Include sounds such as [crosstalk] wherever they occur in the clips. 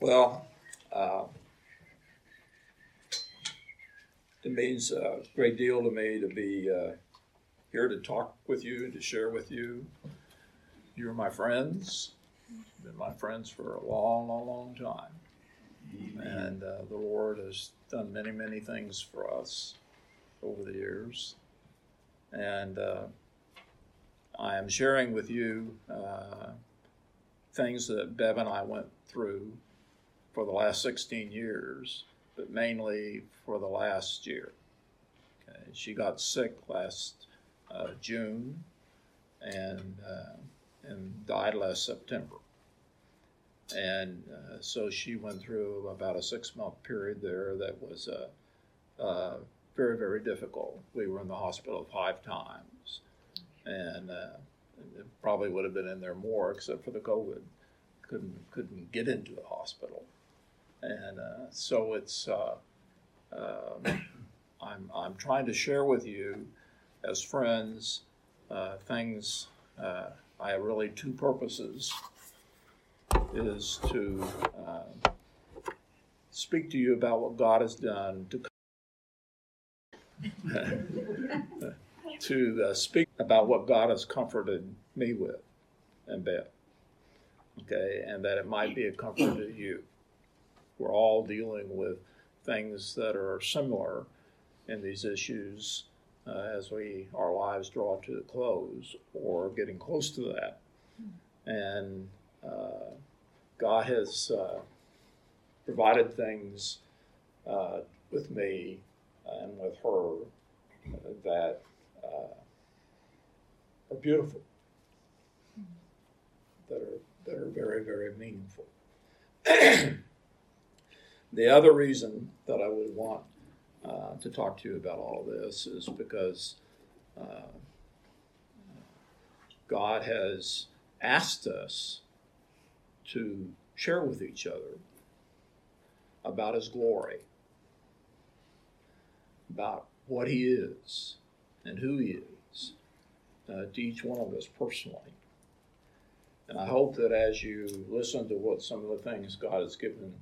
Well, uh, it means a great deal to me to be uh, here to talk with you, to share with you. You're my friends, been my friends for a long, long, long time. And uh, the Lord has done many, many things for us over the years. And uh, I am sharing with you uh, things that Bev and I went through for the last 16 years, but mainly for the last year. Okay. She got sick last uh, June and, uh, and died last September. And uh, so she went through about a six month period there that was uh, uh, very, very difficult. We were in the hospital five times, and uh, probably would have been in there more except for the COVID. Couldn't couldn't get into the hospital, and uh, so it's. Uh, um, I'm I'm trying to share with you, as friends, uh, things. Uh, I have really two purposes. Is to uh, speak to you about what God has done to [laughs] to uh, speak about what God has comforted me with and Bev. Okay, and that it might be a comfort to you. We're all dealing with things that are similar in these issues uh, as we our lives draw to the close or getting close to that. And uh, God has uh, provided things uh, with me and with her that uh, are beautiful, that are that are very very meaningful. The other reason that I would want uh, to talk to you about all of this is because uh, God has asked us to share with each other about His glory about what He is and who He is uh, to each one of us personally. And I hope that as you listen to what some of the things God has given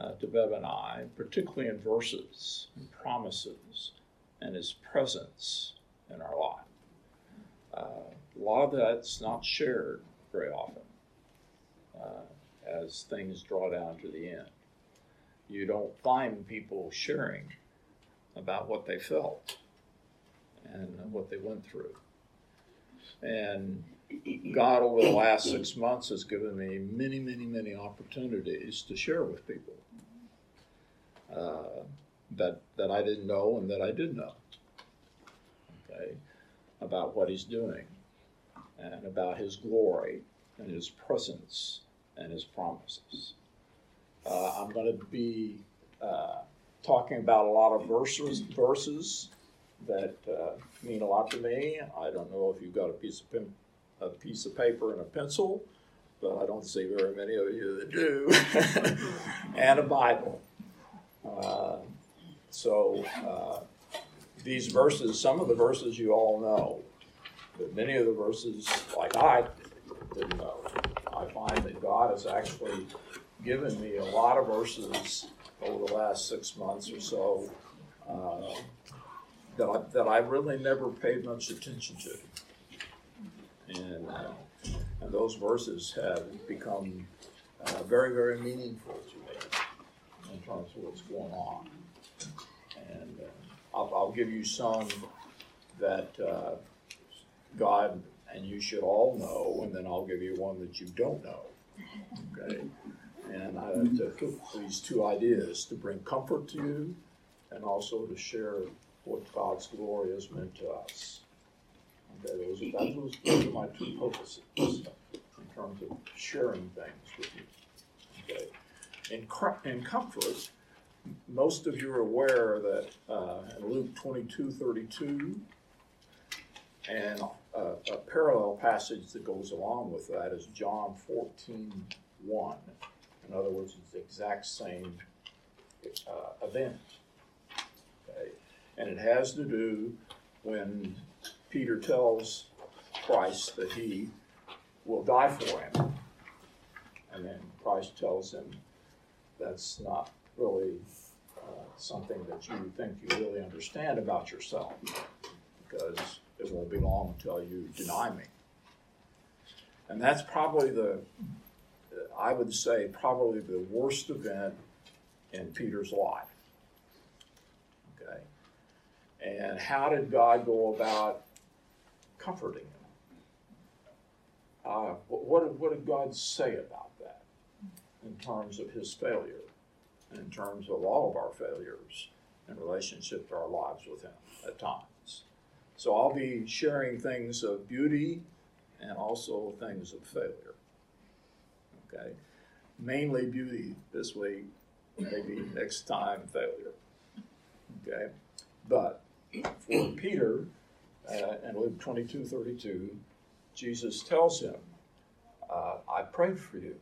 uh, to Bev and I, particularly in verses and promises and His presence in our life, uh, a lot of that's not shared very often uh, as things draw down to the end. You don't find people sharing about what they felt and what they went through. And God, over the last six months, has given me many, many, many opportunities to share with people uh, that that I didn't know and that I did know. Okay, about what He's doing and about His glory and His presence and His promises. Uh, I'm going to be uh, talking about a lot of verses, verses that uh, mean a lot to me. I don't know if you've got a piece of pen, a piece of paper and a pencil, but I don't see very many of you that do, [laughs] and a Bible. Uh, so uh, these verses, some of the verses you all know, but many of the verses, like I didn't know. I find that God has actually given me a lot of verses over the last six months or so uh, that, I, that I really never paid much attention to. And, uh, and those verses have become uh, very, very meaningful to terms of what's going on. And uh, I'll, I'll, give you some that uh, God and you should all know, and then I'll give you one that you don't know. Okay? And I took these two ideas to bring comfort to you and also to share what God's glory has meant to us. Okay, those are, those, those are my two purposes in terms of sharing things with you. Okay. In, comfort, most of you are aware that uh, in Luke 22 32, and a, a parallel passage that goes along with that is John 14 1. In other words, it's the exact same uh, event. Okay? And it has to do when Peter tells Christ that he will die for him. And then Christ tells him, that's not really uh, something that you think you really understand about yourself because it won't be long until you deny me. And that's probably the, I would say, probably the worst event in Peter's life. Okay? And how did God go about comforting him? Uh, what, did, what did God say about in terms of his failure, in terms of all of our failures in relationship to our lives with him at times? So I'll be sharing things of beauty and also things of failure. Okay? Mainly beauty this week, maybe next time failure. Okay? But for Peter, uh, in Luke 22 32, Jesus tells him, uh, I prayed for you.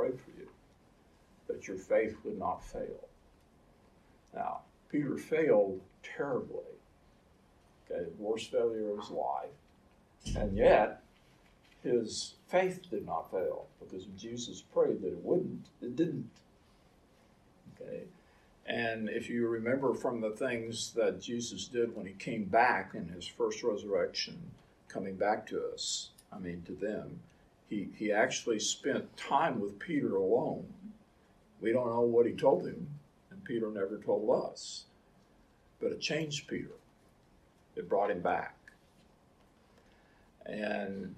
I prayed for you that your faith would not fail. Now, Peter failed terribly. Okay, worst failure of his life. And yet, his faith did not fail because Jesus prayed that it wouldn't. It didn't. Okay. And if you remember from the things that Jesus did when he came back in his first resurrection, coming back to us, I mean to them, he, he actually spent time with Peter alone. We don't know what he told him, and Peter never told us. But it changed Peter, it brought him back. And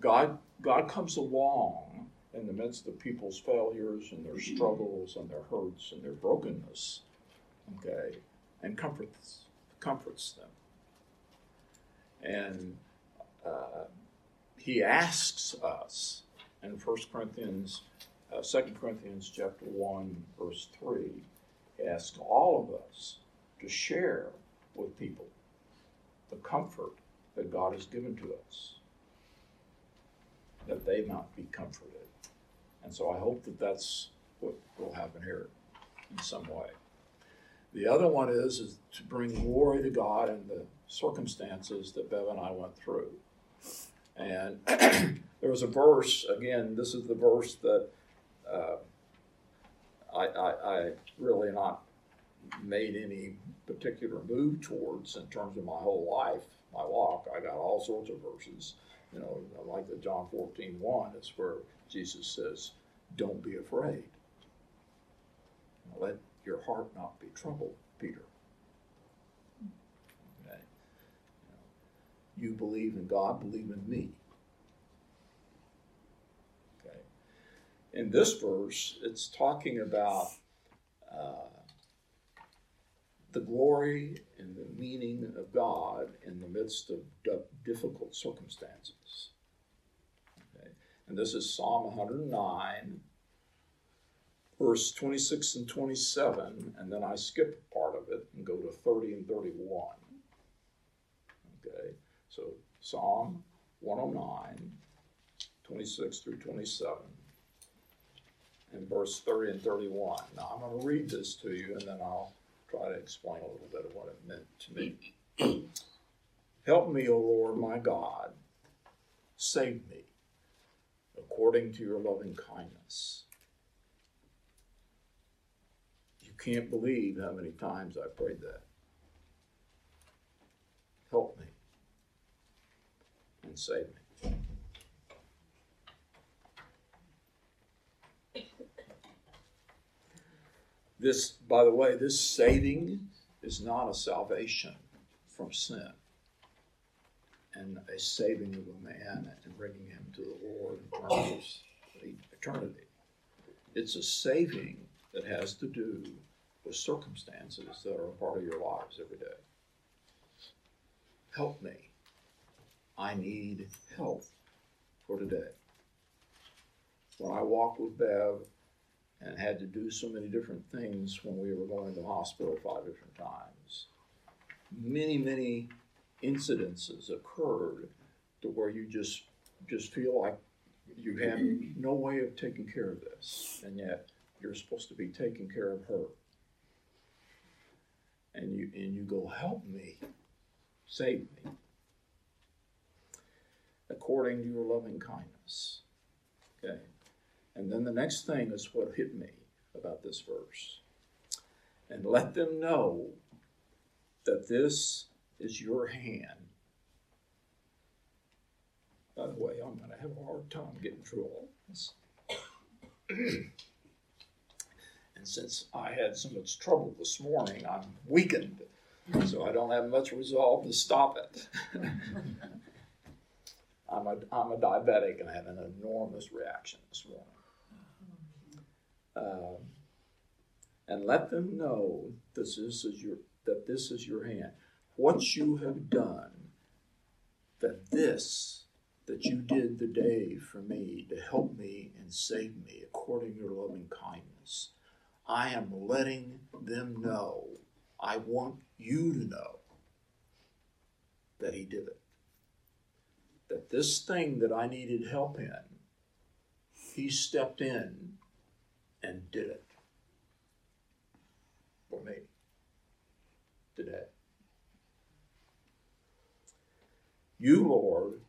God, God comes along in the midst of people's failures and their struggles and their hurts and their brokenness, okay, and comforts comforts them. And uh, he asks us in 1 Corinthians, uh, 2 Corinthians chapter 1, verse 3, he asks all of us to share with people the comfort that God has given to us, that they might be comforted. And so I hope that that's what will happen here in some way. The other one is, is to bring glory to God in the circumstances that Bev and I went through. And [clears throat] there was a verse, again, this is the verse that uh, I, I, I really not made any particular move towards in terms of my whole life, my walk. I got all sorts of verses. You know, like the John 14, 1, it's where Jesus says, Don't be afraid. Let your heart not be troubled, Peter. Okay. You believe in God, believe in me. Okay. In this verse, it's talking about uh, the glory and the meaning of God in the midst of difficult circumstances. Okay. And this is Psalm 109, verse 26 and 27, and then I skip part of it and go to 30 and 31. Okay, so Psalm 109, 26 through 27, and verse 30 and 31. Now I'm going to read this to you and then I'll try to explain a little bit of what it meant to me. [clears throat] Help me, O Lord my God, save me according to your loving kindness You can't believe how many times I prayed that. Help me and save me. This, by the way, this saving is not a salvation from sin and a saving of a man and bringing him to the Lord in terms of eternity. It's a saving that has to do with circumstances that are a part of your lives every day. Help me. I need help for today. When I walked with Bev and had to do so many different things when we were going to the hospital five different times, many, many incidences occurred to where you just just feel like you have no way of taking care of this, and yet you're supposed to be taking care of her. And you and you go, help me, save me, according to your loving kindness. Okay, And then the next thing is what hit me about this verse. And let them know that this is your hand. By the way, I'm going to have a hard time getting through all this. [clears throat] and since I had so much trouble this morning, I'm weakened, so I don't have much resolve to stop it. [laughs] I'm a, I'm a diabetic and I had an enormous reaction this morning. Um, and let them know that this is, your, that this is your hand. What you have done, that this that you did the day for me to help me and save me according to your loving kindness. I am letting them know. I want you to know that he did it. That this thing that I needed help in, he stepped in and did it for me today. You, Lord,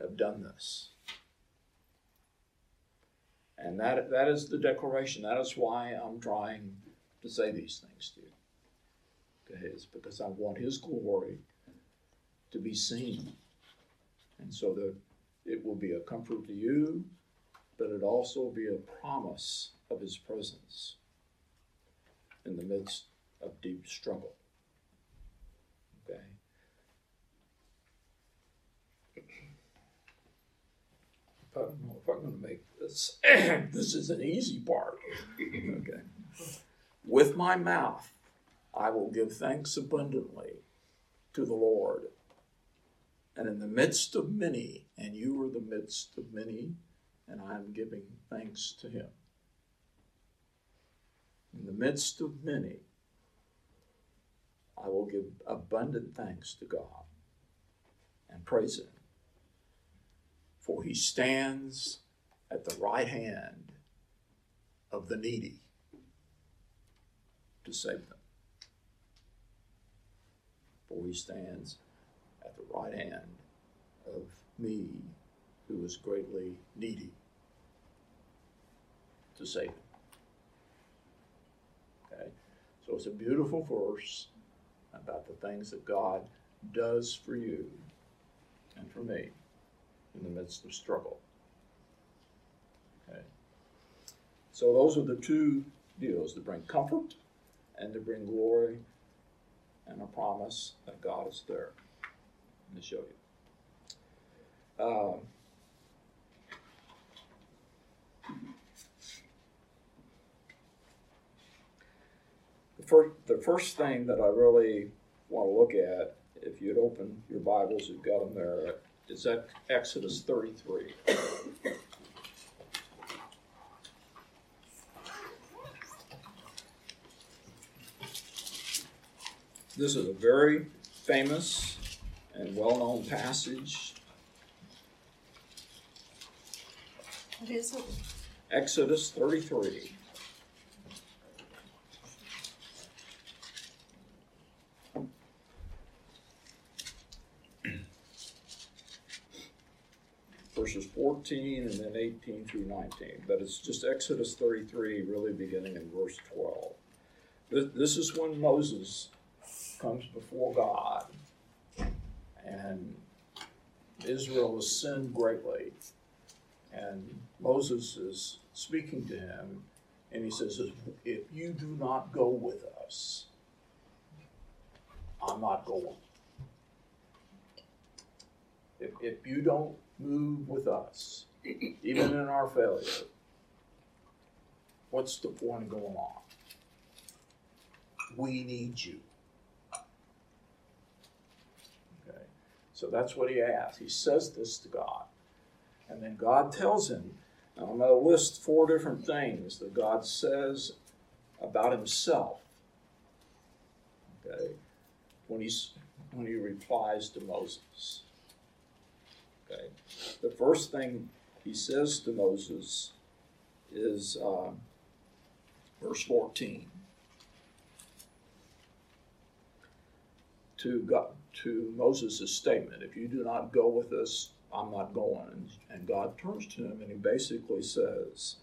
have done this. And that, that is the declaration. That is why I'm trying to say these things to you. Okay, it's because I want His glory to be seen. And so that it will be a comfort to you, but it also be a promise of His presence in the midst of deep struggle. Okay? I don't know if I'm going to make this. [clears throat] this is an easy part. Okay. With my mouth, I will give thanks abundantly to the Lord. And in the midst of many, and you are the midst of many, and I am giving thanks to Him. In the midst of many, I will give abundant thanks to God and praise Him for he stands at the right hand of the needy to save them. For he stands the right hand of me, who is greatly needy, to save them. Okay? So it's a beautiful verse about the things that God does for you and for me in the midst of struggle. Okay. So those are the two deals to bring comfort and to bring glory and a promise that God is there. Me show you. Um, the first, the first thing that I really want to look at, if you'd open your Bibles, you've got them there is Exodus 33. This is a very famous and well known passage. What is it? Exodus 33. verses 14 and then 18 through 19. But it's just Exodus 33, really beginning in verse 12. This is when Moses comes before God and Israel has sinned greatly. And Moses is speaking to him and he says, If you do not go with us, I'm not going. If, if you don't move with us, even in our failure, what's the point of going on? We need you. Okay, so that's what he asks. He says this to God. And then God tells him, I'm going to list four different things that God says about himself. Okay, when he's when he replies to Moses. Okay. The first thing he says to Moses is uh, verse 14. To God, to Moses' statement, if you do not go with us, I'm not going. And God turns to him and he basically says,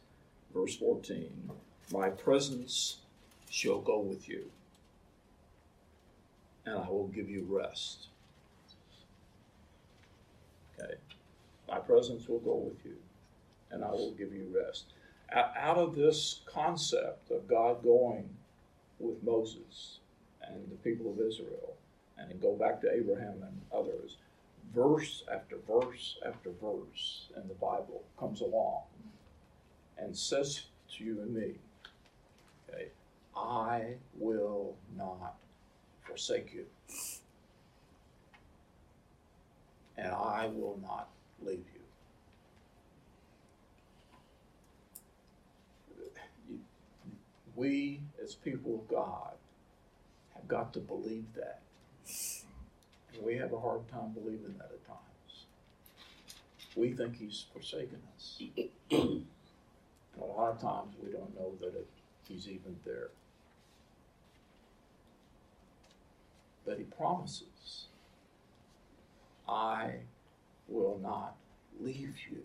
verse 14, my presence shall go with you, and I will give you rest. Okay? My presence will go with you, and I will give you rest. Out of this concept of God going with Moses and the people of Israel, and go back to Abraham and others, verse after verse after verse in the Bible comes along and says to you and me, okay, I will not forsake you. And I will not leave you. We, as people of God, have got to believe that. And we have a hard time believing that at times. We think He's forsaken us. [clears throat] a lot of times we don't know that it, He's even there. But He promises, I will not leave you.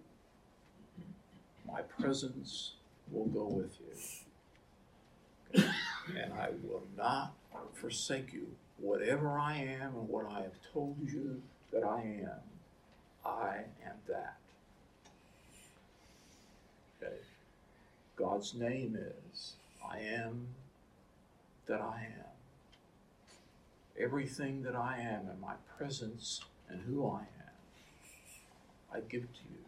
My presence will go with you. And I will not forsake you whatever I am and what I have told you that I am, I am that. Okay. God's name is I am that I am. Everything that I am and my presence and who I am, I give to you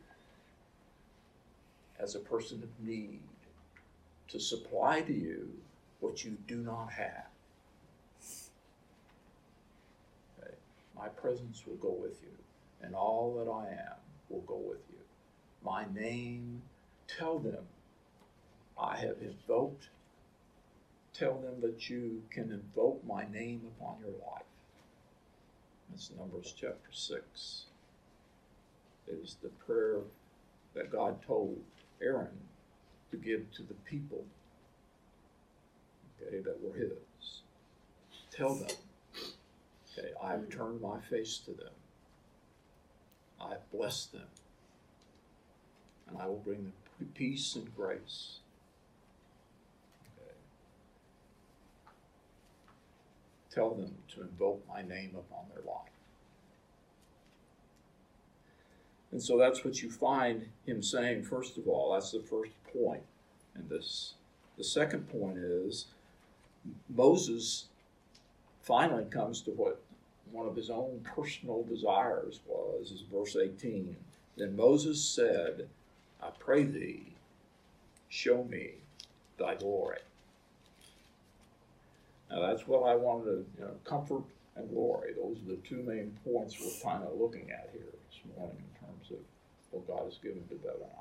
as a person of need to supply to you what you do not have. My presence will go with you, and all that I am will go with you. My name, tell them I have invoked. Tell them that you can invoke my name upon your life. That's Numbers chapter 6. It is the prayer that God told Aaron to give to the people okay, that were his. Tell them Okay, I have mm-hmm. turned my face to them. I have blessed them. And I will bring them peace and grace. Okay. Tell them to invoke my name upon their life. And so that's what you find him saying, first of all. That's the first point in this. The second point is Moses finally comes to what one of his own personal desires was, is verse 18. Then Moses said, I pray thee, show me thy glory. Now that's what I wanted to, you know, comfort and glory. Those are the two main points we're kind of looking at here this morning in terms of what God has given to Bev and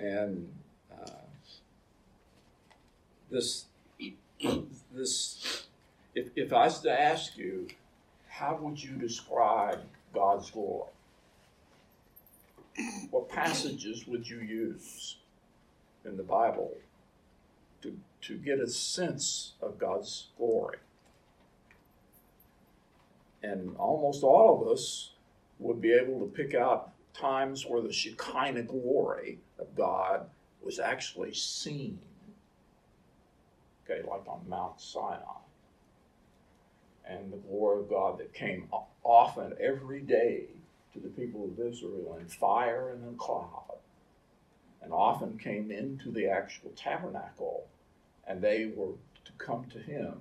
I. And uh, this, this if, if I was to ask you, how would you describe God's glory? What passages would you use in the Bible to, to get a sense of God's glory? And almost all of us would be able to pick out times where the Shekinah glory of God was actually seen. Okay, like on Mount Sinai and the glory of God that came often every day to the people of Israel in fire and in cloud, and often came into the actual tabernacle, and they were to come to him,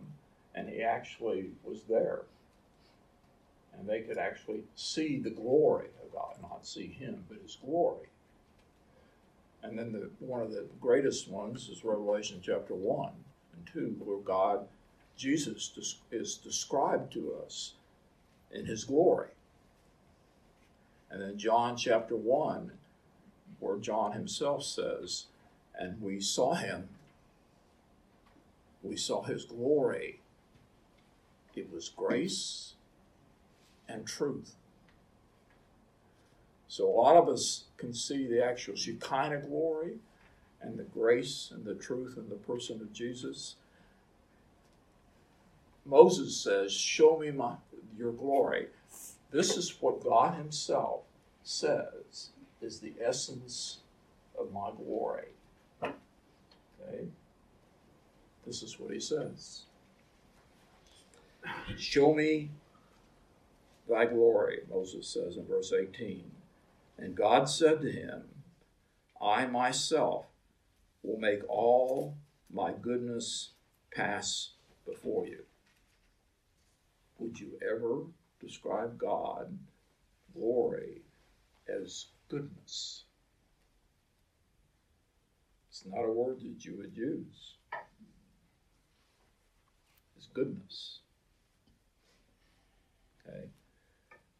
and he actually was there. And they could actually see the glory of God, not see him, but his glory. And then the, one of the greatest ones is Revelation chapter 1 and 2, where God Jesus is described to us in his glory. And then John chapter 1, where John himself says, And we saw him, we saw his glory. It was grace and truth. So a lot of us can see the actual Shekinah glory and the grace and the truth in the person of Jesus. Moses says, Show me my, your glory. This is what God Himself says is the essence of my glory. Okay? This is what he says. Show me thy glory, Moses says in verse 18. And God said to him, I myself will make all my goodness pass before you. Would you ever describe God, glory, as goodness? It's not a word that you would use. It's goodness. Okay?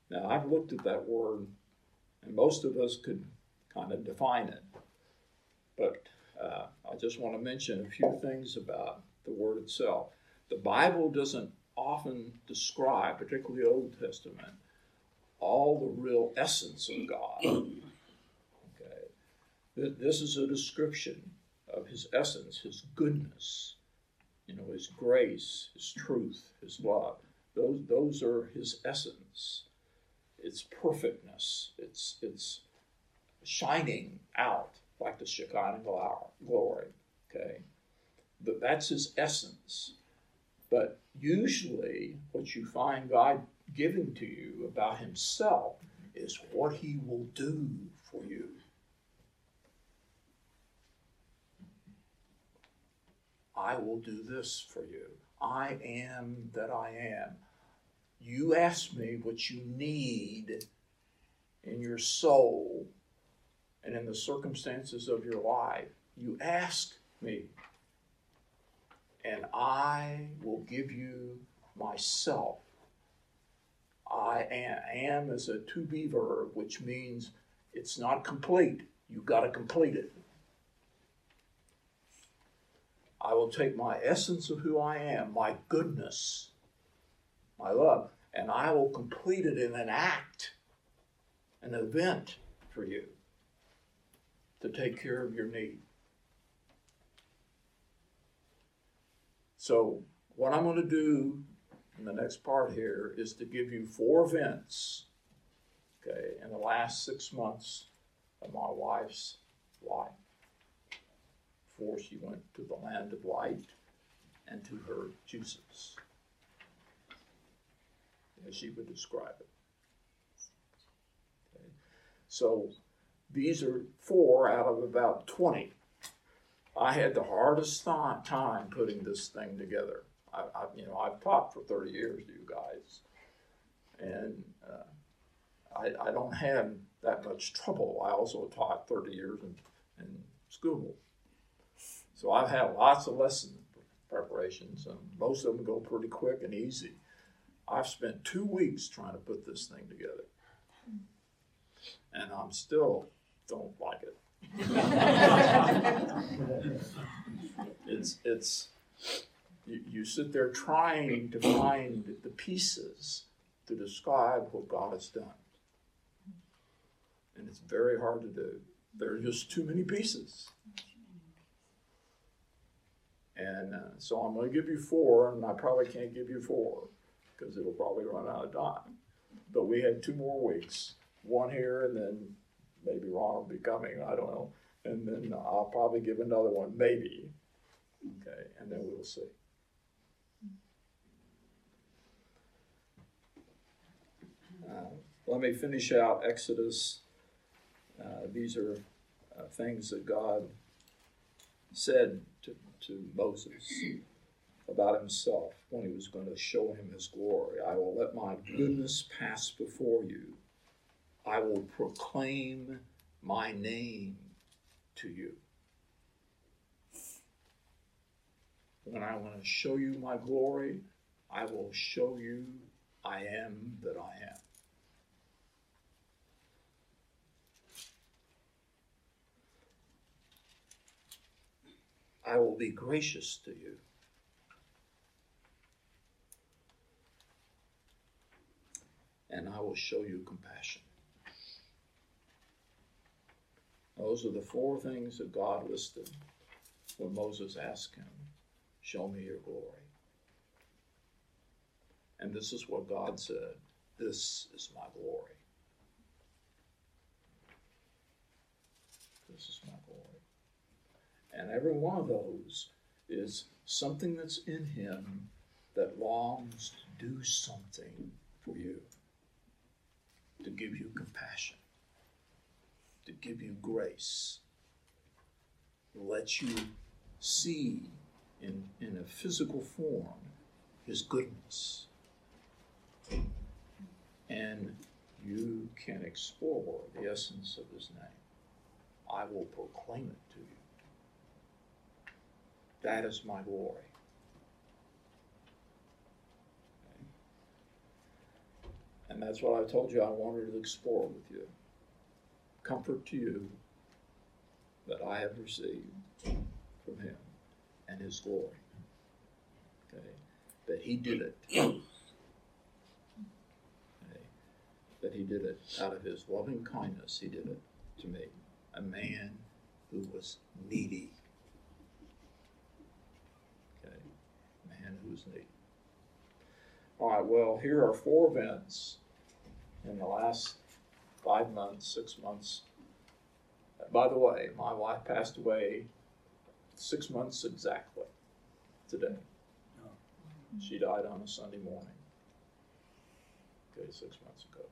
Now, I've looked at that word, and most of us could kind of define it. But uh, I just want to mention a few things about the word itself. The Bible doesn't often describe, particularly the Old Testament, all the real essence of God. Okay, this is a description of His essence, His goodness, you know, His grace, His truth, His love. Those those are His essence. It's perfectness. It's it's shining out like the Shekinah glory. Okay, but that's His essence. But usually, what you find God giving to you about Himself is what He will do for you. I will do this for you. I am that I am. You ask me what you need in your soul and in the circumstances of your life. You ask me and I will give you myself. I am, am is a to be verb, which means it's not complete. You've got to complete it. I will take my essence of who I am, my goodness, my love, and I will complete it in an act, an event for you to take care of your need. So, what I'm going to do in the next part here is to give you four events, okay, in the last six months of my wife's life. Before she went to the land of light and to her Jesus, as she would describe it. Okay. So, these are four out of about 20 I had the hardest th- time putting this thing together. I, I, you know, I've taught for 30 years to you guys, and uh, I, I, don't have that much trouble. I also taught 30 years in, in school. So I've had lots of lesson preparations, and most of them go pretty quick and easy. I've spent two weeks trying to put this thing together, and I'm still don't like it. [laughs] [laughs] it's it's you, you sit there trying to find the pieces to describe what God has done. And it's very hard to do. There are just too many pieces. And uh, so I'm going to give you four, and I probably can't give you four because it'll probably run out of time. But we had two more weeks, one here and then maybe Ron will be coming, I don't know. And then I'll probably give another one, maybe. Okay, and then we'll see. Uh, let me finish out Exodus. Uh, these are uh, things that God said to, to Moses about himself when he was going to show him his glory. I will let my goodness pass before you I will proclaim my name to you. When I want to show you my glory, I will show you I am that I am. I will be gracious to you. And I will show you compassion. Those are the four things that God listed when Moses asked him, Show me your glory. And this is what God said This is my glory. This is my glory. And every one of those is something that's in him that longs to do something for you, to give you compassion, give you grace, let you see in, in a physical form his goodness. And you can explore the essence of his name. I will proclaim it to you. That is my glory. And that's what I told you I wanted to explore with you. Comfort to you that I have received from him and his glory. Okay? That he did it. [clears throat] Okay? That he did it out of his loving kindness, he did it to me. A man who was needy. Okay? A man who was needy. All right, well, here are four events in the last five months, six months. By the way, my wife passed away six months exactly today. She died on a Sunday morning. Okay, six months ago.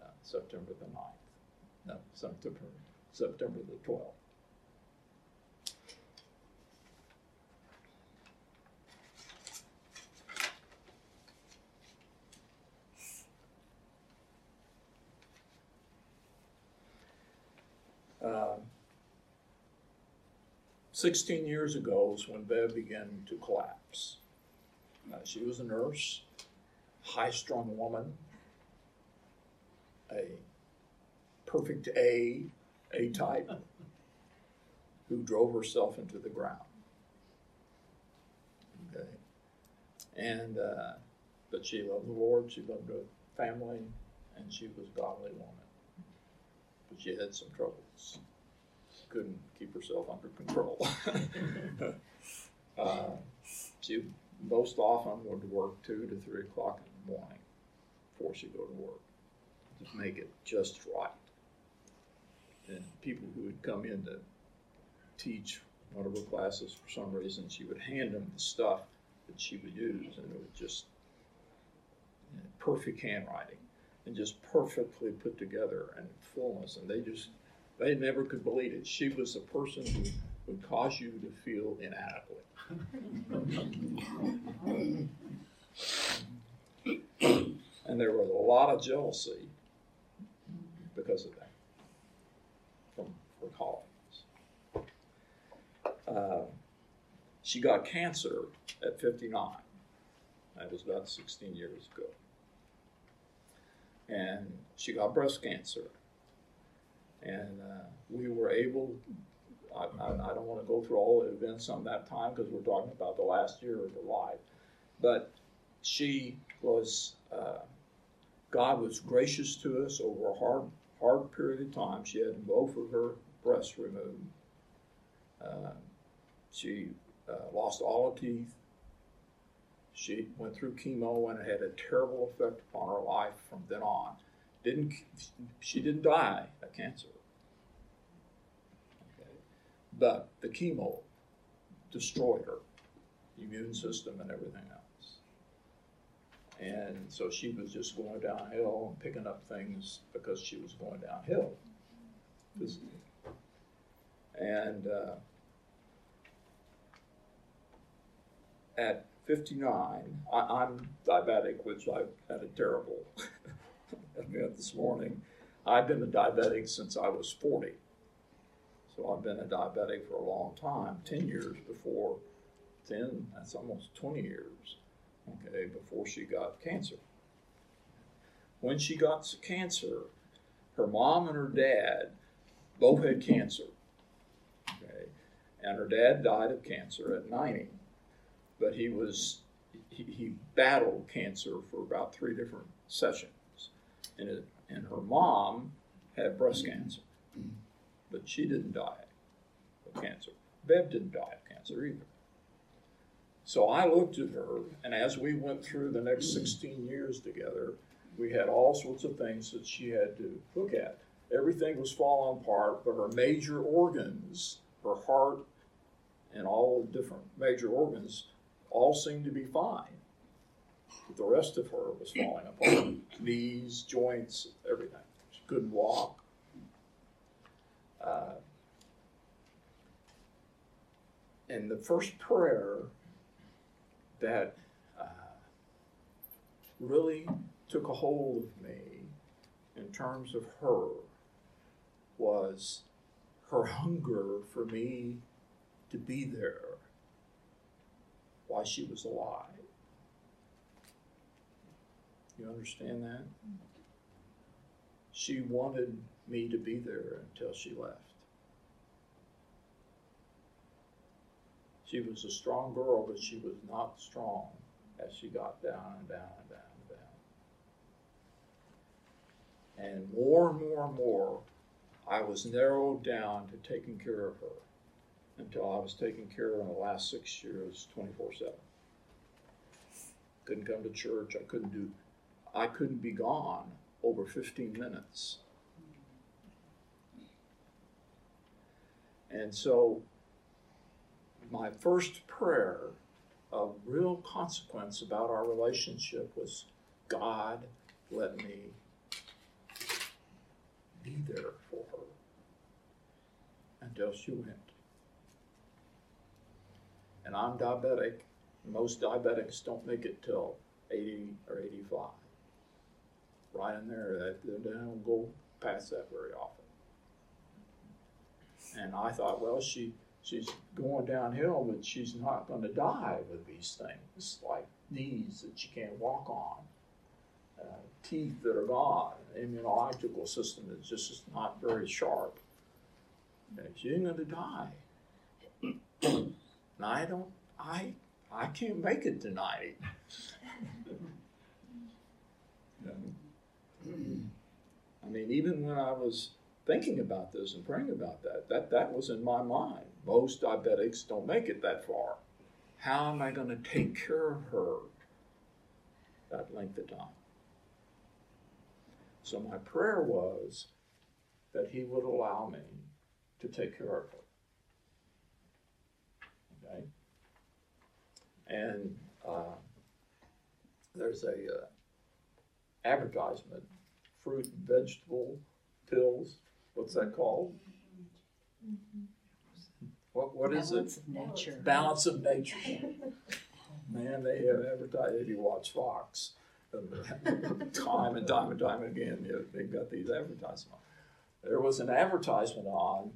Uh, September the 9th. No, September, September the 12th. Um, 16 years ago is when Bev began to collapse. Uh, she was a nurse, high strung woman, a perfect A, A type, [laughs] who drove herself into the ground. Okay. And, uh, but she loved the Lord, she loved her family, and she was a godly woman. But she had some troubles. Couldn't keep herself under control. [laughs] uh, she most often would work two to three o'clock in the morning before she'd go to work to make it just right. And people who would come in to teach one of her classes for some reason, she would hand them the stuff that she would use, and it was just you know, perfect handwriting and just perfectly put together and fullness, and they just they never could believe it. She was a person who would cause you to feel inadequate. and there was a lot of jealousy because of that from her colleagues. Uh, she got cancer at 59. That was about 16 years ago. And she got breast cancer. And uh, we were able, I, I, I don't want to go through all the events on that time because we're talking about the last year of her life. But she was, uh, God was gracious to us over a hard, hard period of time. She had both of her breasts removed. Uh, she uh, lost all her teeth. She went through chemo and it had a terrible effect upon her life from then on. Didn't she didn't die of cancer? But the chemo destroyed her immune system and everything else. And so she was just going downhill and picking up things because she was going downhill physically. And uh, at 59, I, I'm diabetic, which I've had a terrible [laughs] event this morning. I've been a diabetic since I was 40. So I've been a diabetic for a long time, 10 years before 10, that's almost 20 years, okay, before she got cancer. When she got cancer, her mom and her dad both had cancer, okay, and her dad died of cancer at 90 but he was he, he battled cancer for about three different sessions, and it, and her mom had breast cancer, but she didn't die of cancer. Bev didn't die of cancer either. So I looked at her, and as we went through the next 16 years together, we had all sorts of things that she had to look at. Everything was falling apart, but her major organs, her heart and all the different major organs all seemed to be fine. But the rest of her was falling apart knees, joints, everything. She couldn't walk. Uh, and the first prayer that uh, really took a hold of me in terms of her was her hunger for me to be there while she was alive. You understand that? She wanted me to be there until she left. She was a strong girl, but she was not strong as she got down and down and down and down. And more and more and more, I was narrowed down to taking care of her until I was taking care of in the last six years, 24 7. Couldn't come to church. I couldn't do, I couldn't be gone over 15 minutes. And so my first prayer of real consequence about our relationship was God, let me be there for her until she went. And I'm diabetic. Most diabetics don't make it till 80 or 85. Right in there, they don't go past that very often. And I thought, well, she she's going downhill, but she's not going to die with these things like knees that she can't walk on, uh, teeth that are gone, immunological system that's just not very sharp. And she ain't going to die. and I don't, I, I can't make it to 90. [laughs] I mean, even when I was thinking about this and praying about that, that, that was in my mind. Most diabetics don't make it that far. How am I going to take care of her that length of time? So my prayer was that he would allow me to take care of her. Okay? And uh, there's a uh, advertisement, fruit and vegetable pills. What's that called? What, what is it? Balance it? of nature. Balance of nature. Man, they have advertised, if you watch Fox, [laughs] time and time and time again, they've got these advertisements. There was an advertisement on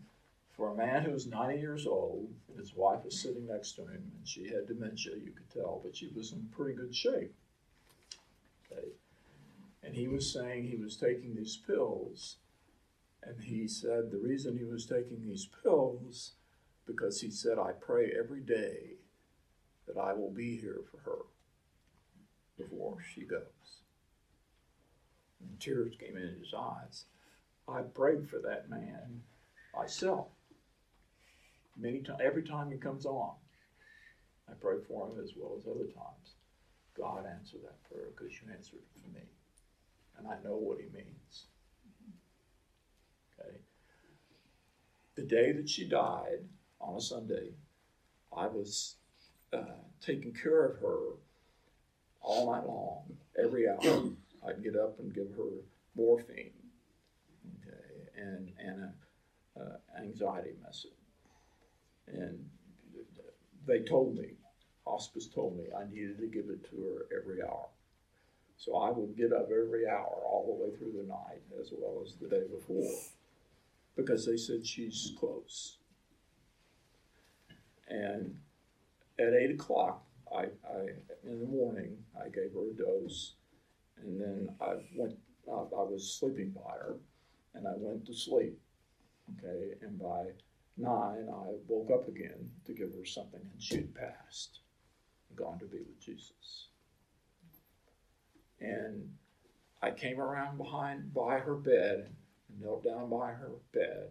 for a man who was 90 years old. His wife was sitting next to him, and she had dementia, you could tell, but she was in pretty good shape. Okay. And he was saying he was taking these pills, and he said the reason he was taking these pills because he said, I pray every day that I will be here for her before she goes. And tears came in his eyes. I prayed for that man myself. Many times, every time he comes on, I pray for him as well as other times. God answered that prayer because you answered it for me. And I know what he means. Okay. The day that she died, on a Sunday, I was uh, taking care of her all night long, every hour. [clears throat] I'd get up and give her morphine, okay, and and a, a anxiety medicine. And they told me, hospice told me, I needed to give it to her every hour. So I would get up every hour all the way through the night, as well as the day before, because they said she's close. And at eight o'clock, I, I in the morning, I gave her a dose, and then I went. Uh, I was sleeping by her, and I went to sleep. Okay, and by nine, I woke up again to give her something, and she had passed, gone to be with Jesus. And I came around behind by her bed, knelt down by her bed,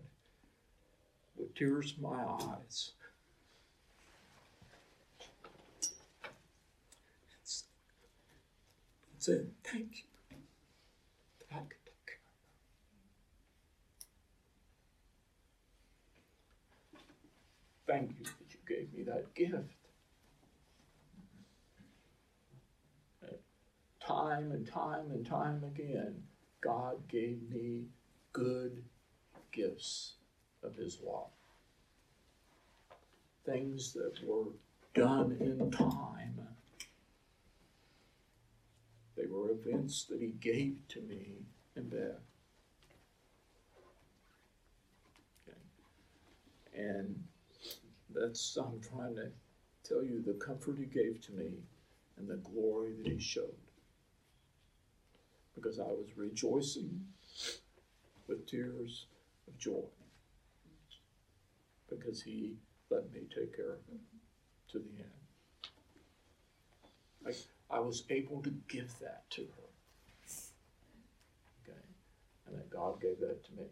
with tears in my eyes. Said, Thank you. That I could take care of thank you that you gave me that gift. Time and time and time again, God gave me good gifts of His love. Things that were done in time. They were events that He gave to me in Bev. Okay. And that's, I'm trying to tell you the comfort He gave to me and the glory that He showed. Because I was rejoicing with tears of joy. Because He let me take care of him to the end. I, I was able to give that to her. Okay? And that God gave that to me.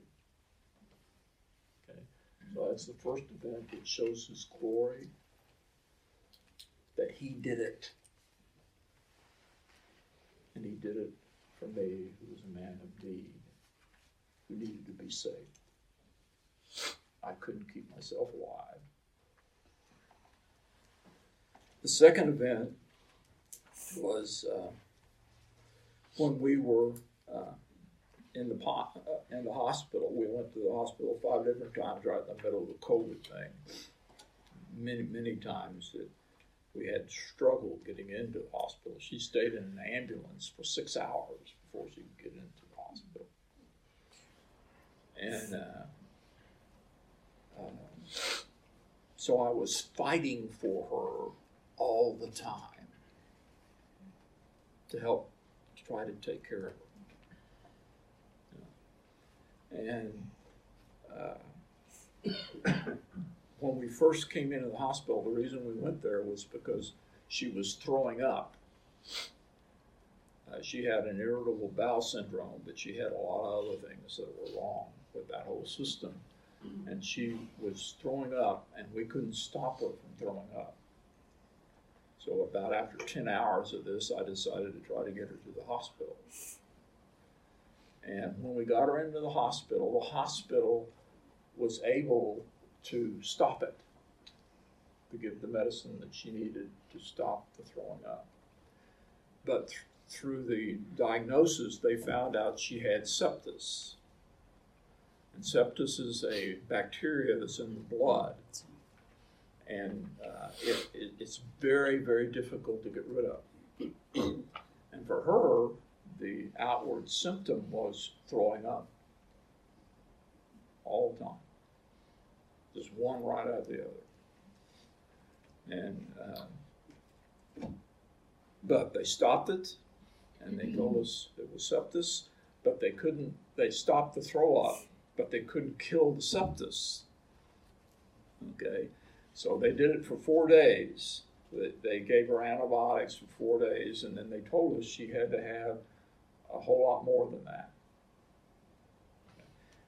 Okay? So that's the first event that shows his glory. That he did it. And he did it for me, who was a man of need, who needed to be saved. I couldn't keep myself alive. The second event was uh, when we were uh, in the po- uh, in the hospital. We went to the hospital five different times right in the middle of the COVID thing. Many many times that we had struggled getting into the hospital. She stayed in an ambulance for six hours before she could get into the hospital. And uh, uh, so I was fighting for her all the time to help to try to take care of her. And uh, when we first came into the hospital, the reason we went there was because she was throwing up. Uh, she had an irritable bowel syndrome, but she had a lot of other things that were wrong that whole system. And she was throwing up, and we couldn't stop her from throwing up. So about after 10 hours of this, I decided to try to get her to the hospital. And when we got her into the hospital, the hospital was able to stop it, to give the medicine that she needed to stop the throwing up. But th- through the diagnosis, they found out she had sepsis. And is a bacteria that's in the blood and uh, it, it, it's very, very difficult to get rid of. and for her, the outward symptom was throwing up all the time, just one right after the other. And uh, but they stopped it, and they told us it was sepsis, but they couldn't. They stopped the throw up, but they couldn't kill the sepsis. Okay, so they did it for four days. They gave her antibiotics for four days, and then they told us she had to have a whole lot more than that.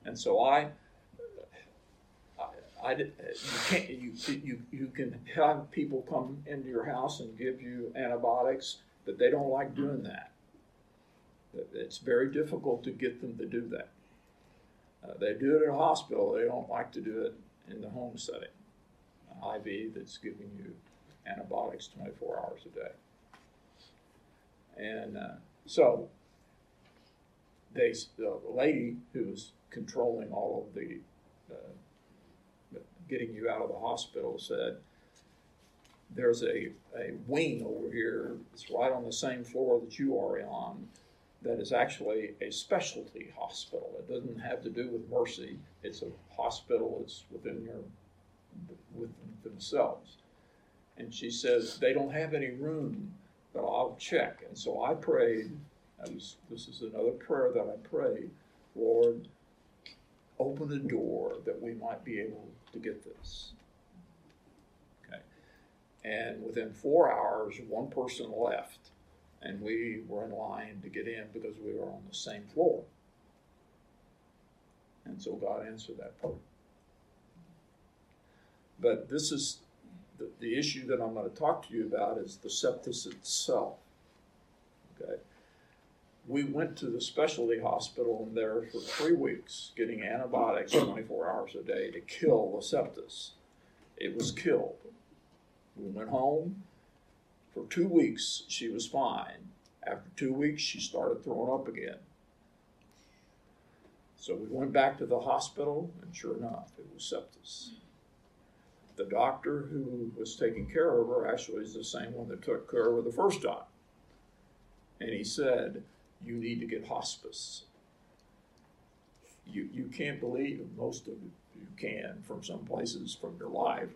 And so I, I, I you can't you you you can have people come into your house and give you antibiotics, but they don't like doing that. It's very difficult to get them to do that. Uh, they do it in a hospital. They don't like to do it in the home setting. IV that's giving you antibiotics 24 hours a day. And uh, so they, the lady who was controlling all of the uh, getting you out of the hospital said, there's a, a wing over here it's right on the same floor that you are on that is actually a specialty hospital. It doesn't have to do with Mercy. It's a hospital that's within your with themselves. And she says, they don't have any room, but I'll check. And so I prayed, was, this is another prayer that I prayed, Lord, open the door that we might be able to get this. Okay. And within four hours, one person left, and we were in line to get in because we were on the same floor. And so God answered that prayer. But this is the, the issue that I'm going to talk to you about is the sepsis itself. Okay. We went to the specialty hospital and there for three weeks getting antibiotics 24 hours a day to kill the sepsis. it was killed. We went home. For two weeks, she was fine. After two weeks, she started throwing up again. So we went back to the hospital, and sure enough, it was sepsis. The doctor who was taking care of her actually is the same one that took care of her the first time. And he said, You need to get hospice. You, you can't believe, most of you can from some places from your life,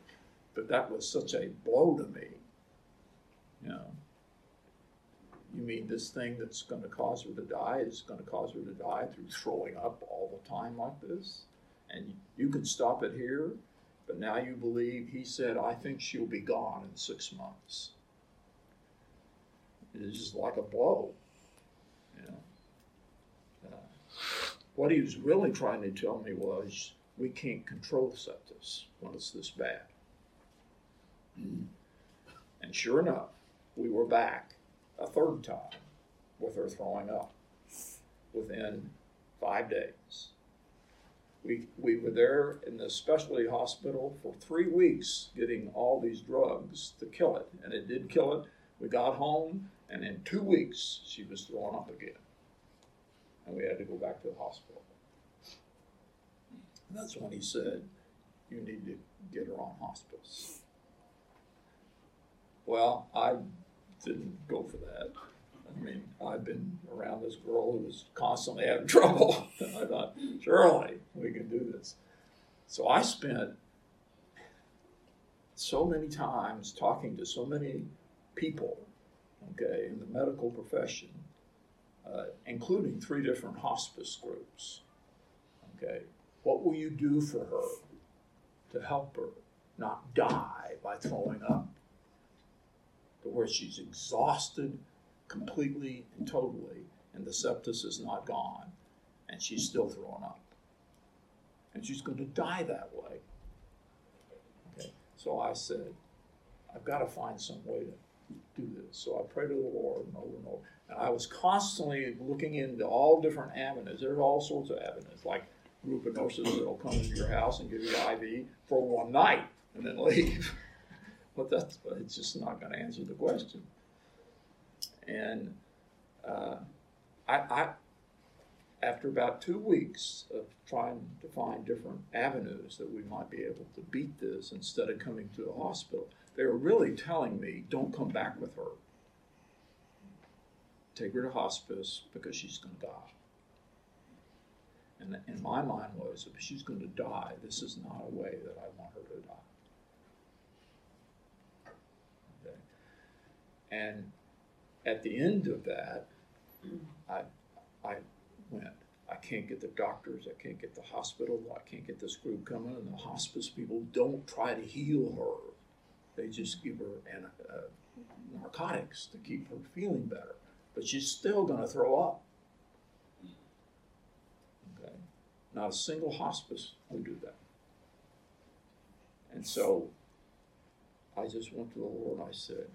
but that was such a blow to me. You know, you mean this thing that's going to cause her to die is going to cause her to die through throwing up all the time like this? And you can stop it here, but now you believe, he said, I think she'll be gone in six months. It is just like a blow. You know? Uh, what he was really trying to tell me was, we can't control sepsis when it's this bad. And sure enough, we were back a third time with her throwing up within five days. We, we were there in the specialty hospital for three weeks getting all these drugs to kill it, and it did kill it. We got home, and in two weeks, she was throwing up again. And we had to go back to the hospital. And that's when he said, You need to get her on hospice. Well, I didn't go for that. I mean, I've been around this girl who was constantly having [laughs] trouble. And I thought, surely we can do this. So I spent so many times talking to so many people, okay, in the medical profession, uh, including three different hospice groups. Okay, what will you do for her to help her not die by throwing up? To where she's exhausted completely and totally, and the sepsis is not gone, and she's still throwing up. And she's going to die that way. Okay, so I said, I've got to find some way to do this. So I prayed to the Lord and over and over. And I was constantly looking into all different avenues. There's all sorts of avenues, like group of nurses that'll come into your house and give you an IV for one night and then [laughs] leave. But that's it's just not going to answer the question. And uh, I, I, after about two weeks of trying to find different avenues that we might be able to beat this instead of coming to the hospital, they were really telling me, "Don't come back with her. Take her to hospice because she's going to die." And in my mind was, if she's going to die, this is not a way that I want her to die. Okay. And at the end of that, I, I went, I can't get the doctors, I can't get the hospital, I can't get this group coming, and the hospice people don't try to heal her. They just give her an, uh, narcotics to keep her feeling better, but she's still going to throw up. Okay, not a single hospice would do that. And so I just went to the Lord. I said,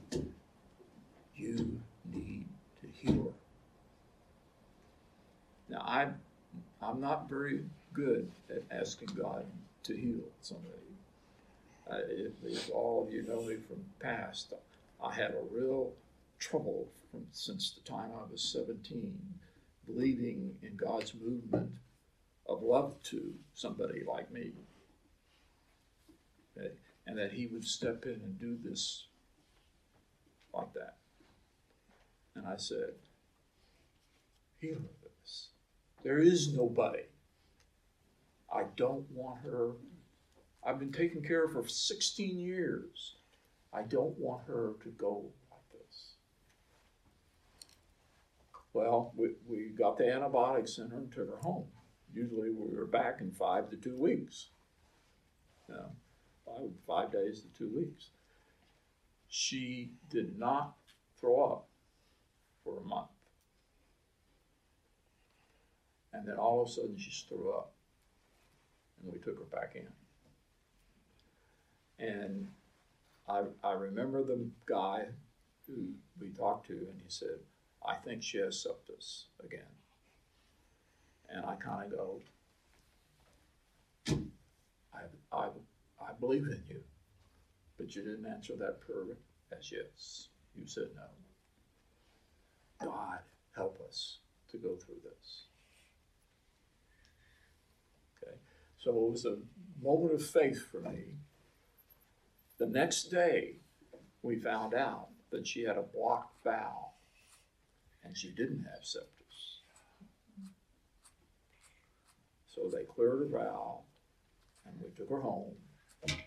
"You need to heal. Now I'm I'm not very good at asking God to heal somebody. Uh, if, if all of you know me from past, I had a real trouble from since the time I was 17, believing in God's movement of love to somebody like me. Okay? And that He would step in and do this like that. And I said, Heal her this. There is nobody. I don't want her. I've been taking care of her for 16 years. I don't want her to go like this. Well, we, we got the antibiotics in her and took her home. Usually we were back in five to two weeks. You know, five, five days to two weeks. She did not throw up for a month. And then all of a sudden she threw up. And we took her back in. And I, I remember the guy who we talked to, and he said, I think she has sepsis again. And I kind of go, I, I, I believe in you. But you didn't answer that prayer as yes. You said no. God, help us to go through this. Okay, so it was a moment of faith for me. The next day, we found out that she had a blocked valve and she didn't have sepsis. So they cleared her valve and we took her home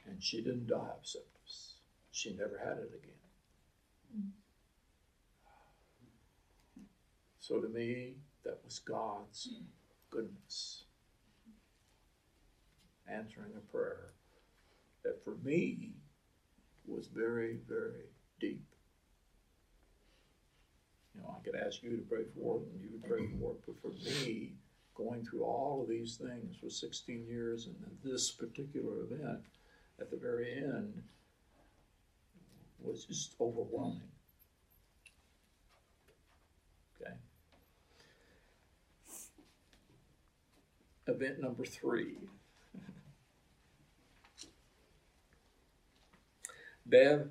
and she didn't die of sepsis. She never had it again. Mm. So to me, that was God's goodness answering a prayer that for me was very, very deep. You know, I could ask you to pray for it and you would pray for it, but for me, going through all of these things for 16 years and this particular event at the very end was just overwhelming. Okay. Event number three. Bev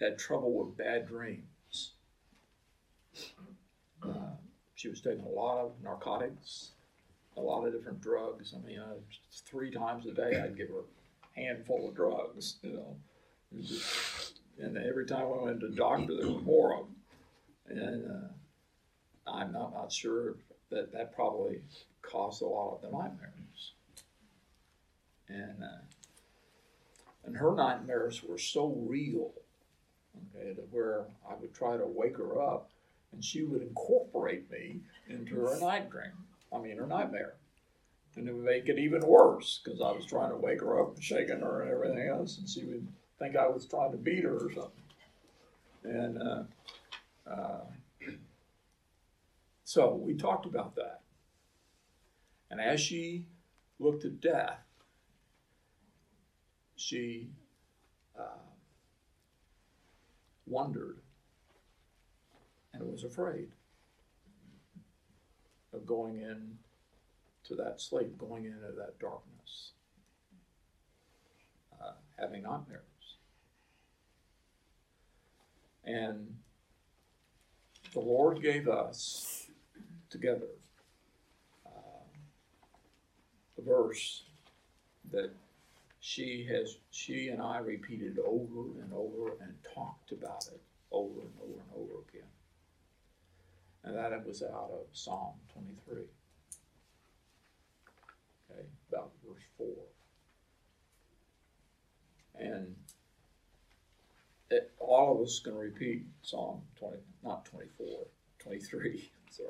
had trouble with bad dreams. Uh, she was taking a lot of narcotics, a lot of different drugs. I mean, three times a day I'd give her a handful of drugs, you know. Just, and every time I went to the doctor, there were more of them. And uh, I'm not, not sure that that probably caused a lot of the nightmares. And uh, and her nightmares were so real, okay, that where I would try to wake her up and she would incorporate me into her night dream. I mean, her nightmare. And it would make it even worse because I was trying to wake her up and shaking her and everything else, and she would think I was trying to beat her or something. And uh, uh, [clears throat] so we talked about that. And as she looked at death, she uh, wondered and was afraid of going in to that sleep, going into that darkness, uh, having nightmares. And the Lord gave us together uh, a verse that she has she and I repeated over and over and talked about it over and over and over again. And that was out of Psalm 23. Okay, about verse 4. And it, all of us can repeat Psalm 20, not 24, 23, [laughs] sorry.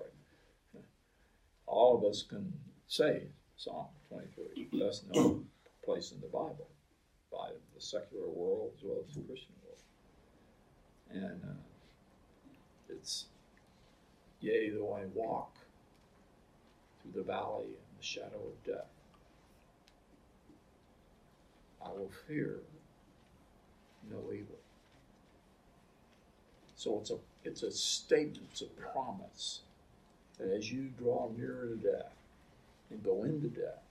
All of us can say Psalm 23. That's no place in the Bible by the secular world as well as the Christian world. And uh, it's, yea, though I walk through the valley in the shadow of death, I will fear no evil. So it's a it's a statement, it's a promise that as you draw nearer to death and go into death,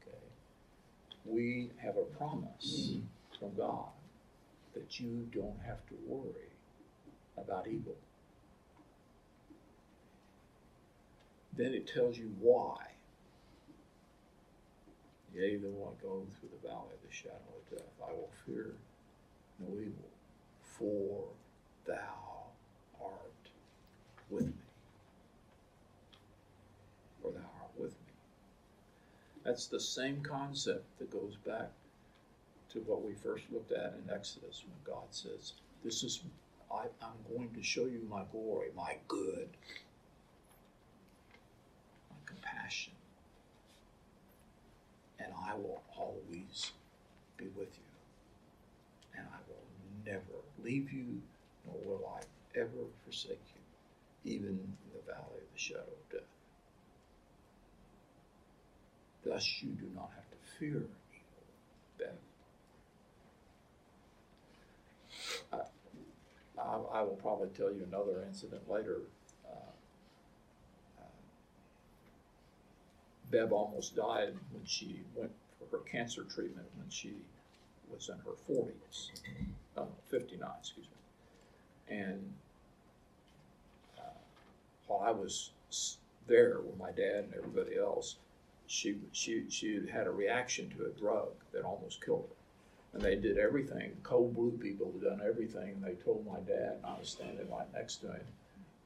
okay, we have a promise from God that you don't have to worry about evil. Then it tells you why. Yea, though I go through the valley of the shadow of death, I will fear no evil, for thou art with me. For thou art with me. That's the same concept that goes back to what we first looked at in Exodus when God says, This is, I, I'm going to show you my glory, my good, my compassion, and I will always be with you. And I will never leave you, nor will I ever forsake you, even in the valley of the shadow of death. Thus you do not have to fear death. I, I, I will probably tell you another incident later. Uh, uh, Bev almost died when she went for her cancer treatment when she was in her forties, uh, fifty-nine, excuse me. And uh, while I was there with my dad and everybody else, she, she, she had a reaction to a drug that almost killed her. And they did everything, code blue people had done everything, and they told my dad, and I was standing right next to him,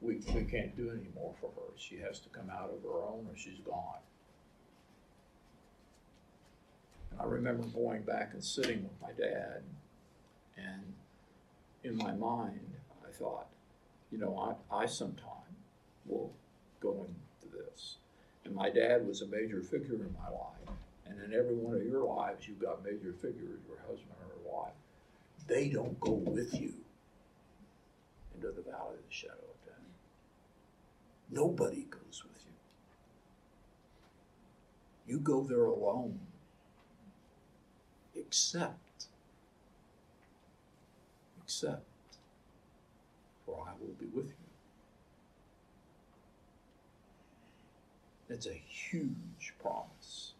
we, we can't do any more for her. She has to come out of her own or she's gone. And I remember going back and sitting with my dad, and in my mind, I thought, you know, I, I sometime will go into this. And my dad was a major figure in my life, and in every one of your lives, you've got major figures, your husband or your wife. They don't go with you into the valley of the shadow of death. Nobody goes with you. You go there alone, except, except, for I will be with you. It's a huge promise.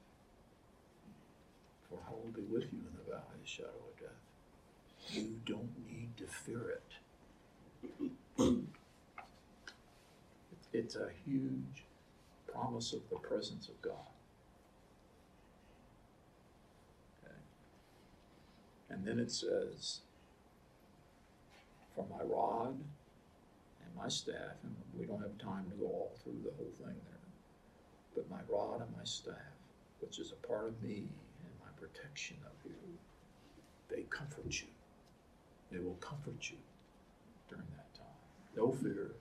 For I will be with you in the valley of the shadow of death. You don't need to fear it. It's a huge promise of the presence of God. Okay. And then it says, For my rod and my staff, and we don't have time to go all through the whole thing there, but my rod and my staff, which is a part of me and my protection of you, they comfort you. They will comfort you during that time. No fear,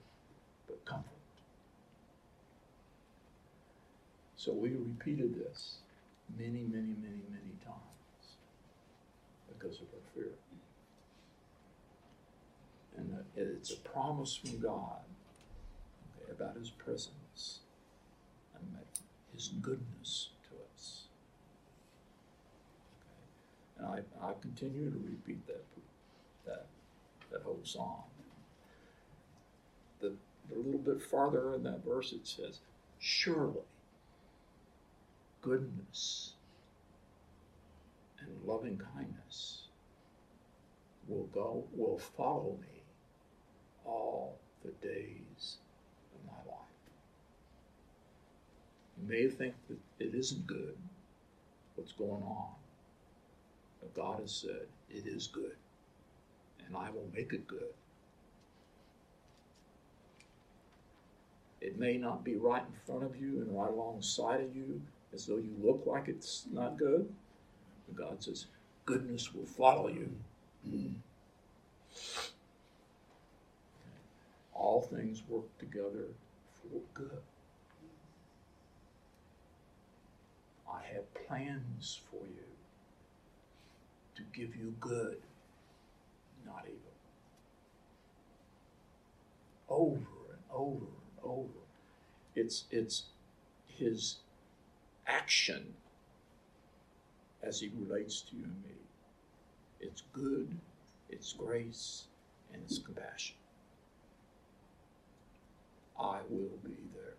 but comfort. So we repeated this many, many, many, many times because of our fear. And it's a promise from God about His presence His goodness to us. Okay. And I, I continue to repeat that, that, that whole psalm. The, a little bit farther in that verse it says, Surely goodness and loving kindness will go will follow me all the days of my life. You may think that it isn't good what's going on, but God has said it is good, and I will make it good. It may not be right in front of you and right alongside of you, as though you look like it's not good. But God says, goodness will follow you. All things work together for good. I have plans for you to give you good, not evil. Over and over and over. It's, it's his action as he relates to you and me. It's good, it's grace, and it's compassion. I will be there.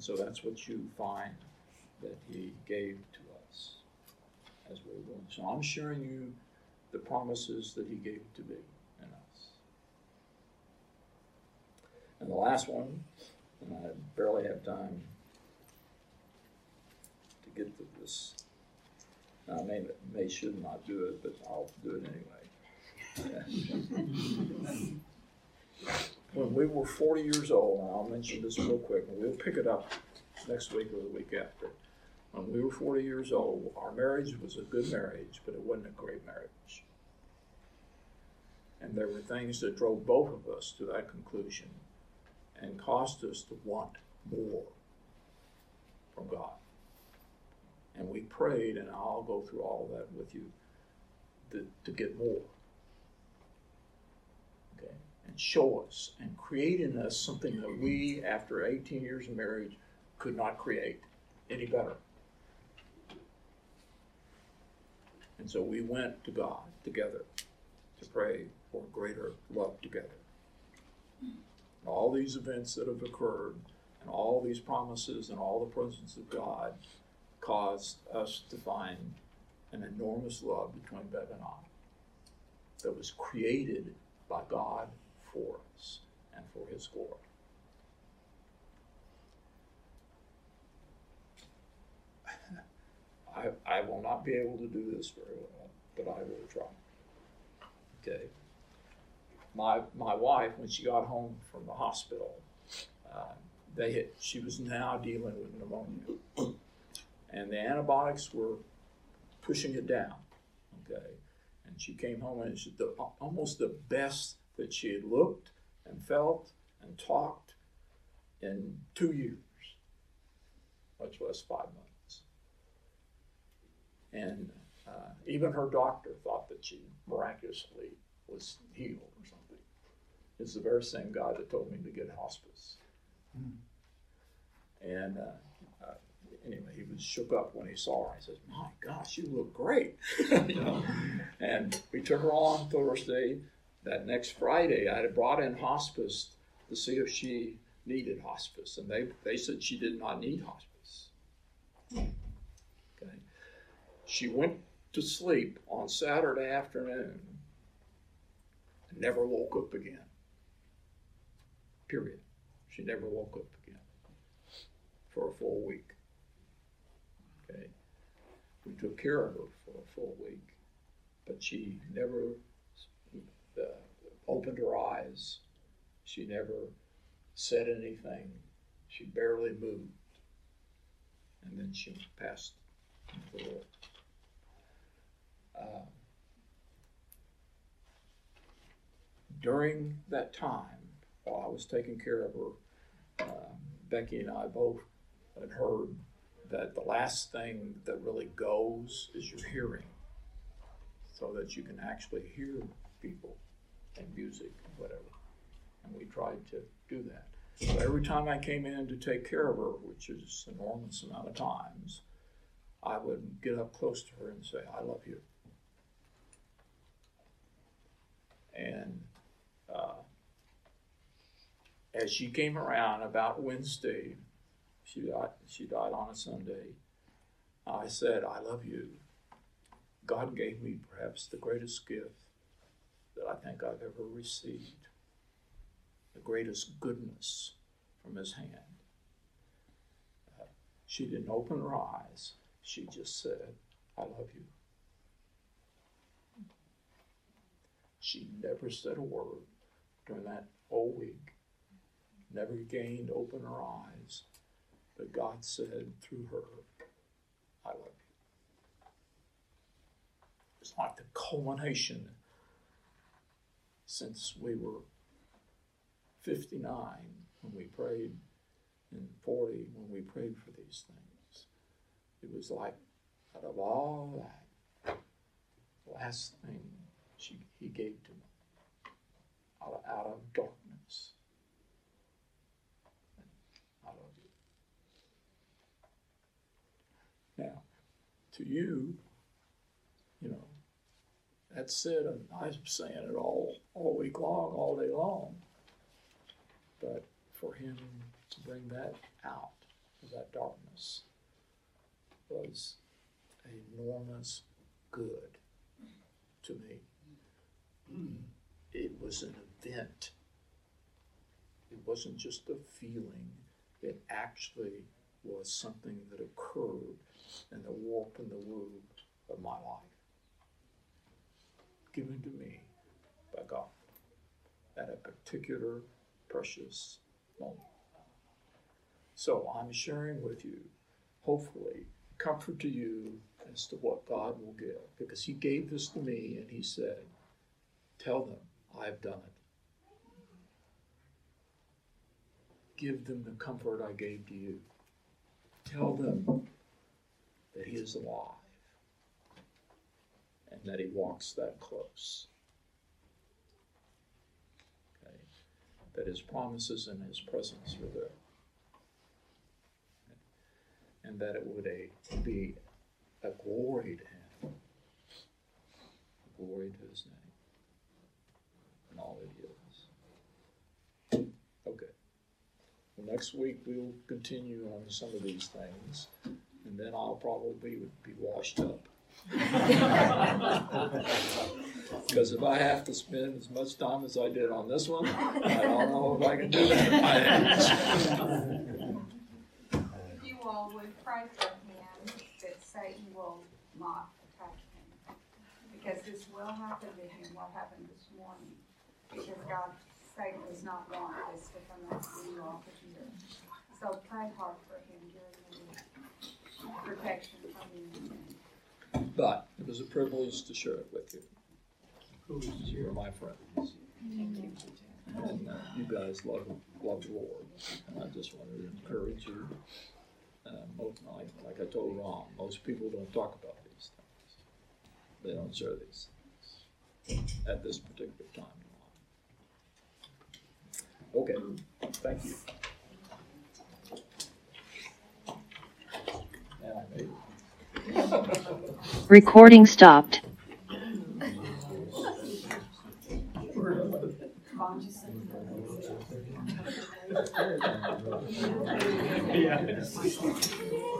So that's what you find that he gave to us as we were going. So I'm sharing you the promises that he gave to me and us. And the last one, and I barely have time to get to this. I may, may should not do it, but I'll do it anyway. [laughs] when we were 40 years old, and I'll mention this real quick, and we'll pick it up next week or the week after. When we were 40 years old, our marriage was a good marriage, but it wasn't a great marriage. And there were things that drove both of us to that conclusion and caused us to want more from God. And we prayed, and I'll go through all that with you, to, to get more. And show us and create in us something that we, after 18 years of marriage, could not create any better. And so we went to God together to pray for greater love together. All these events that have occurred, and all these promises, and all the presence of God caused us to find an enormous love between Bev and I that was created by God for us and for His glory. [laughs] I, I will not be able to do this very well, but I will try. Okay. My, my wife, when she got home from the hospital, uh, they had, she was now dealing with pneumonia. And the antibiotics were pushing it down. Okay. And she came home and she the, almost the best that she had looked and felt and talked in two years, much less five months. And uh, even her doctor thought that she miraculously was healed or something. It's the very same guy that told me to get hospice. And uh, uh, anyway, he was shook up when he saw her. He says, "My gosh, you look great!" [laughs] you know. And we took her on Thursday. That next Friday, I had brought in hospice to see if she needed hospice, and they they said she did not need hospice. Okay. She went to sleep on Saturday afternoon and never woke up again. Period. She never woke up again for a full week. Okay. We took care of her for a full week, but she never uh, opened her eyes. She never said anything. She barely moved. And then she passed the Lord. Uh, during that time, while I was taking care of her, uh, Becky and I both had heard that the last thing that really goes is your hearing, so that you can actually hear people and music and whatever. And we tried to do that. So every time I came in to take care of her, which is an enormous amount of times, I would get up close to her and say, I love you. And uh, as she came around about Wednesday, she died, she died on a Sunday. I said, I love you. God gave me perhaps the greatest gift that I think I've ever received the greatest goodness from His hand. Uh, she didn't open her eyes, she just said, I love you. She never said a word during that whole week, never gained open her eyes, but God said through her, I love you. It's like the culmination since we were 59 when we prayed and 40 when we prayed for these things. It was like out of all that, the last thing she, he gave to me out of, out of darkness. Now, to you, that's said, and I'm saying it all, all week long, all day long. But for him to bring that out of that darkness was enormous good to me. It was an event. It wasn't just a feeling. It actually was something that occurred in the warp and the woof of my life. Given to me by God at a particular precious moment. So I'm sharing with you, hopefully, comfort to you as to what God will give. Because He gave this to me and He said, Tell them I've done it. Give them the comfort I gave to you. Tell them that He is alive and that He walks that close. Okay? That His promises and His presence are there. And that it would a, be a glory to Him, a glory to His name, and all He is. Okay. Well, next week we'll continue on some of these things, and then I'll probably be washed up. Because if I have to spend as much time as I did on this one, I don't know if I can do that. If you all would pray for him, that Satan will not attack him. Because this will happen to him, what happened this morning. Because God, Satan does not want this to come out of you all for here. So pray hard for him during the. Protection from you. But it was a privilege to share it with you. You are my friends. Thank you. And uh, you guys love, love the Lord. And I just wanted to encourage you. Uh, most, like, like I told Ron, most people don't talk about these things. They don't share these things at this particular time. Okay, thank you. And I made it. Recording stopped. We [laughs]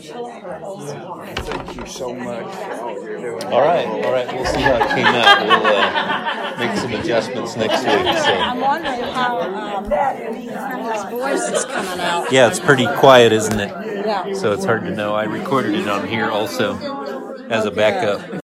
praying. And your face is beautiful. Eyes and that Alice. Thank you so much for all you're doing. All right, all right. We'll see how it came out. We'll uh, make some adjustments next week. So I'm wondering how um, his voice is coming out. yeah, it's pretty quiet, isn't it? Yeah. So it's hard to know. I recorded it on here also as a backup.